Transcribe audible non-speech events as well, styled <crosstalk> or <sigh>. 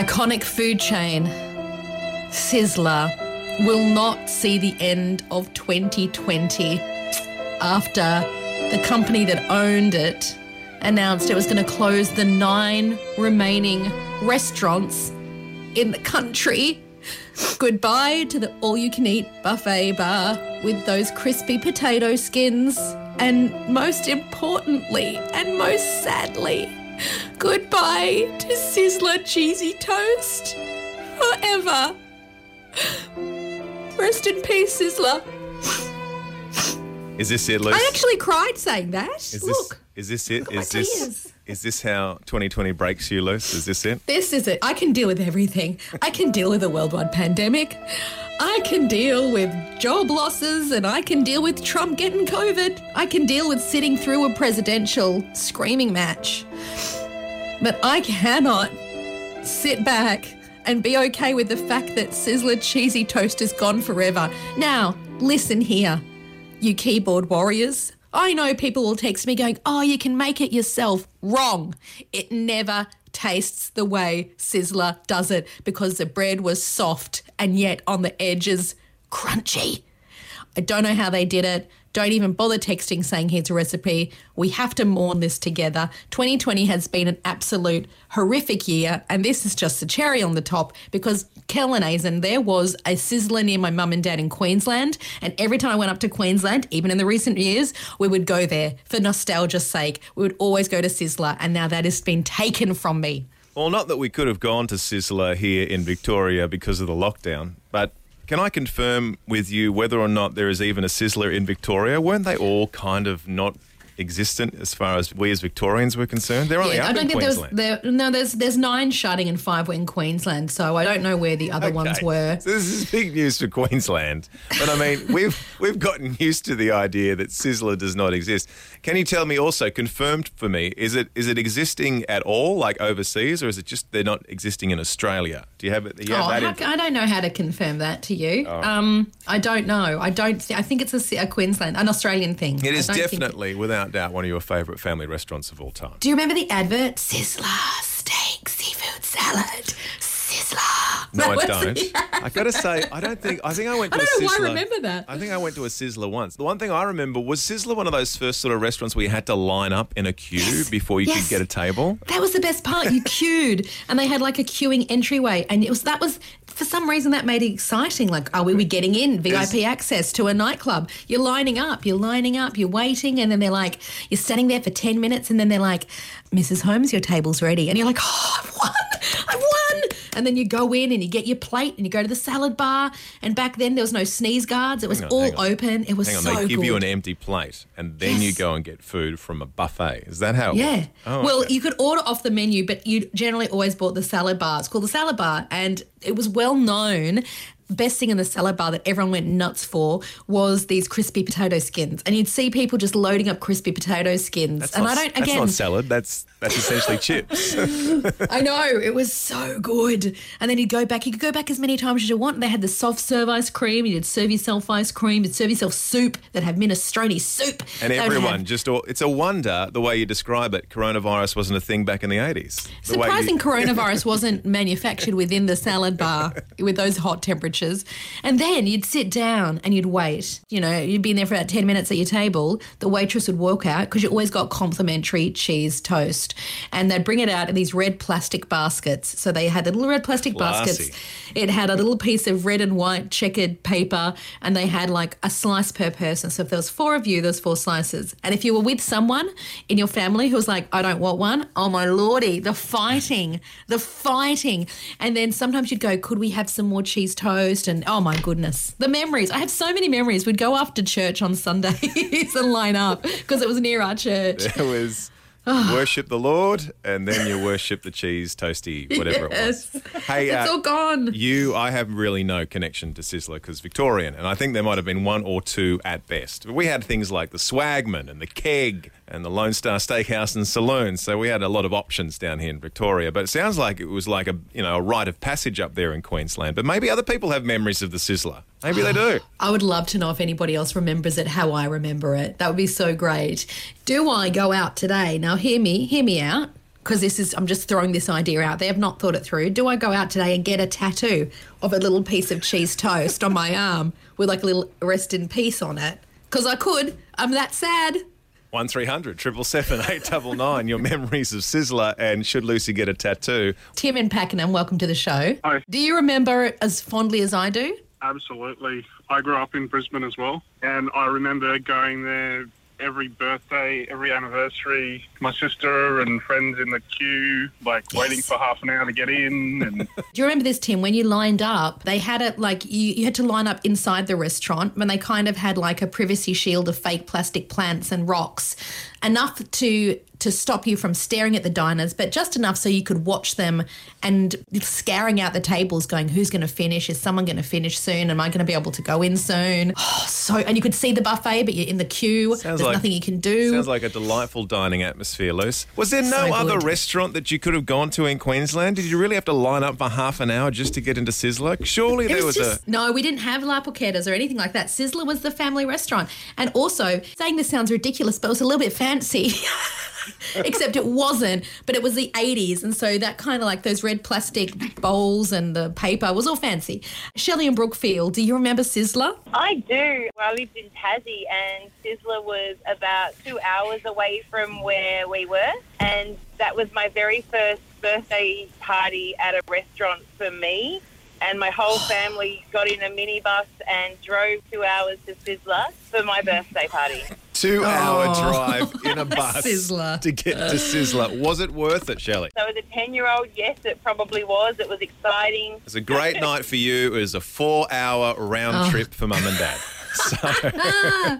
Iconic food chain Sizzler will not see the end of 2020 after the company that owned it announced it was going to close the nine remaining restaurants in the country. Goodbye to the all you can eat buffet bar with those crispy potato skins. And most importantly, and most sadly, goodbye to Sizzler cheesy toast. Forever. Rest in peace, Sizzler. Is this it, Luce? I actually cried saying that. is Look. this is this it? Look at my Is this tears. is this how 2020 breaks you, Luce? Is this it? This is it. I can deal with everything. I can deal with a worldwide pandemic. I can deal with job losses and I can deal with Trump getting COVID. I can deal with sitting through a presidential screaming match. But I cannot sit back and be okay with the fact that Sizzler Cheesy Toast is gone forever. Now, listen here, you keyboard warriors. I know people will text me going, oh, you can make it yourself. Wrong. It never tastes the way Sizzler does it because the bread was soft and yet on the edges crunchy. I don't know how they did it. Don't even bother texting saying here's a recipe. We have to mourn this together. 2020 has been an absolute horrific year, and this is just the cherry on the top because Kellenazen, there was a sizzler near my mum and dad in Queensland, and every time I went up to Queensland, even in the recent years, we would go there for nostalgia's sake. We would always go to Sizzler, and now that has been taken from me. Well, not that we could have gone to Sizzler here in Victoria because of the lockdown, but can I confirm with you whether or not there is even a Sizzler in Victoria? Weren't they all kind of not existent as far as we as Victorians were concerned? They're only Yeah, I don't in think there was Queensland. there. No, there's there's nine shutting and five were in Queensland, so I don't know where the other ones were. So this is big news for Queensland. But I mean, <laughs> we've we've gotten used to the idea that Sizzler does not exist. Can you tell me also, confirmed for me, is it is it existing at all, like overseas, or is it just they're not existing in Australia? Do you have it? You have Oh, that how I don't know how to confirm that to you. Oh. Um, I don't know. I don't. I think it's a, a Queensland, an Australian thing. It is definitely think- definitely, doubt, one of your favourite family restaurants of all time. Do you remember the advert? Sizzler steak seafood salad. Sizzler. No, I don't. I got to say, I don't think. I think I went <laughs> I to don't a know Sizzler. why I remember that. I think I went to a Sizzler once. The one thing I remember was Sizzler one of those first sort of restaurants where you had to line up in a queue before you Yes. could get a table. That was the best part. You queued, and they had like a queuing entryway, and it was that was for some reason that made it exciting. Like, are we, we getting in VIP access to a nightclub? You're lining up, you're lining up, you're waiting, and then they're like, you're standing there for ten minutes, and then they're like, Mrs. Holmes, your table's ready, and you're like, oh, won, and then you go in and you get your plate and you go to the salad bar, and back then there was no sneeze guards, it was on, all open, it was Hang on, so they give good. you an empty plate and then you go and get food from a buffet. Is that how? it Yeah. Oh, well, okay. you could order off the menu, but you generally always bought the salad bar. It's called the salad bar, and it was well known. Best thing in the salad bar that everyone went nuts for was these crispy potato skins, and you'd see people just loading up crispy potato skins. That's and not, I don't that's again. not salad. That's that's essentially <laughs> chips. I know it was so good. And then you'd go back. You could go back as many times as you want. They had the soft serve ice cream. You'd serve yourself ice cream. You'd serve yourself soup that had minestrone soup. And everyone have- just, all, it's a wonder the way you describe it. Coronavirus wasn't a thing back in the 80s. The you- Surprising coronavirus wasn't manufactured within the salad bar <laughs> with those hot temperatures. And then you'd sit down and you'd wait. You know, you'd be in there for about 10 minutes at your table. The waitress would walk out because you always got complimentary cheese toast. And they'd bring it out in these red plastic baskets. So they had the little red plastic Classy. baskets. It had a little piece of red and white checkered paper, and they had like a slice per person. So if there was four of you, there was four slices. And if you were with someone in your family who was like, I don't want one, oh my lordy, the fighting, the fighting. And then sometimes you'd go, could we have some more cheese toast? And oh my goodness, the memories. I have so many memories. We'd go after church on Sundays <laughs> and line up because it was near our church. It was <sighs> worship the Lord and then you worship the cheese toasty, whatever it was. Hey, It's uh, all gone. You, I have really no connection to Sizzler because Victorian, and I think there might have been one or two at best. But we had things like the Swagman and the Keg and the Lone Star Steakhouse and Saloon, so we had a lot of options down here in Victoria. But it sounds like it was like a you know a rite of passage up there in Queensland. But maybe other people have memories of the Sizzler. Maybe they do. <sighs> I would love to know if anybody else remembers it how I remember it. That would be so great. Do I go out today? Now, hear me, hear me out. because this is, I'm just throwing this idea out there, I've not thought it through. Do I go out today and get a tattoo of a little piece of cheese toast on my arm with like a little rest in peace on it? Because I could. I'm that sad. 1300 777 <laughs> 899. Your memories of Sizzler and Should Lucy Get a Tattoo? Tim and Pakenham, welcome to the show. Hi. Do you remember it as fondly as I do? Absolutely. I grew up in Brisbane as well, and I remember going there every birthday, every anniversary. My sister and friends in the queue, like waiting for half an hour to get in. And <laughs> Do you remember this, Tim? When you lined up, they had it like you, you had to line up inside the restaurant when they kind of had like a privacy shield of fake plastic plants and rocks, enough to to stop you from staring at the diners, but just enough so you could watch them and scouring out the tables, going, "Who's going to finish? Is someone going to finish soon? Am I going to be able to go in soon?" Oh, so, and you could see the buffet, but you're in the queue. Sounds There's like- nothing you can do. Sounds like a delightful dining atmosphere, Luce. Was there no So other restaurant that you could have gone to in Queensland? Did you really have to line up for half an hour just to get into Sizzler? Surely there was, was just, a. no, we didn't have La Porchettas or anything like that. Sizzler was the family restaurant. And also, saying this sounds ridiculous, but it was a little bit fancy. <laughs> <laughs> Except it wasn't, but it was the 80s. And so that kind of like those red plastic bowls and the paper was all fancy. Shelley and Brookfield, do you remember Sizzler? I do. I lived in Tassie, and Sizzler was about two hours away from where we were, and that was my very first birthday party at a restaurant for me. And my whole family got in a minibus and drove two hours to Sizzler for my birthday party. Two hour Oh. drive in a <laughs> bus Sizzler. to get to Sizzler. Was it worth it, Shelley? So as a 10-year-old, yes, it probably was. It was exciting. It was a great night for you. It was a four hour round Oh. trip for mum and dad. <laughs> So <laughs>